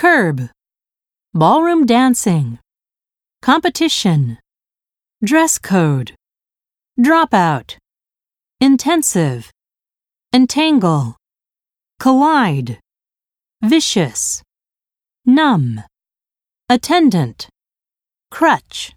curb, ballroom dancing, competition, dress code, dropout, intensive, entangle, collide, vicious, numb, attendant, crutch.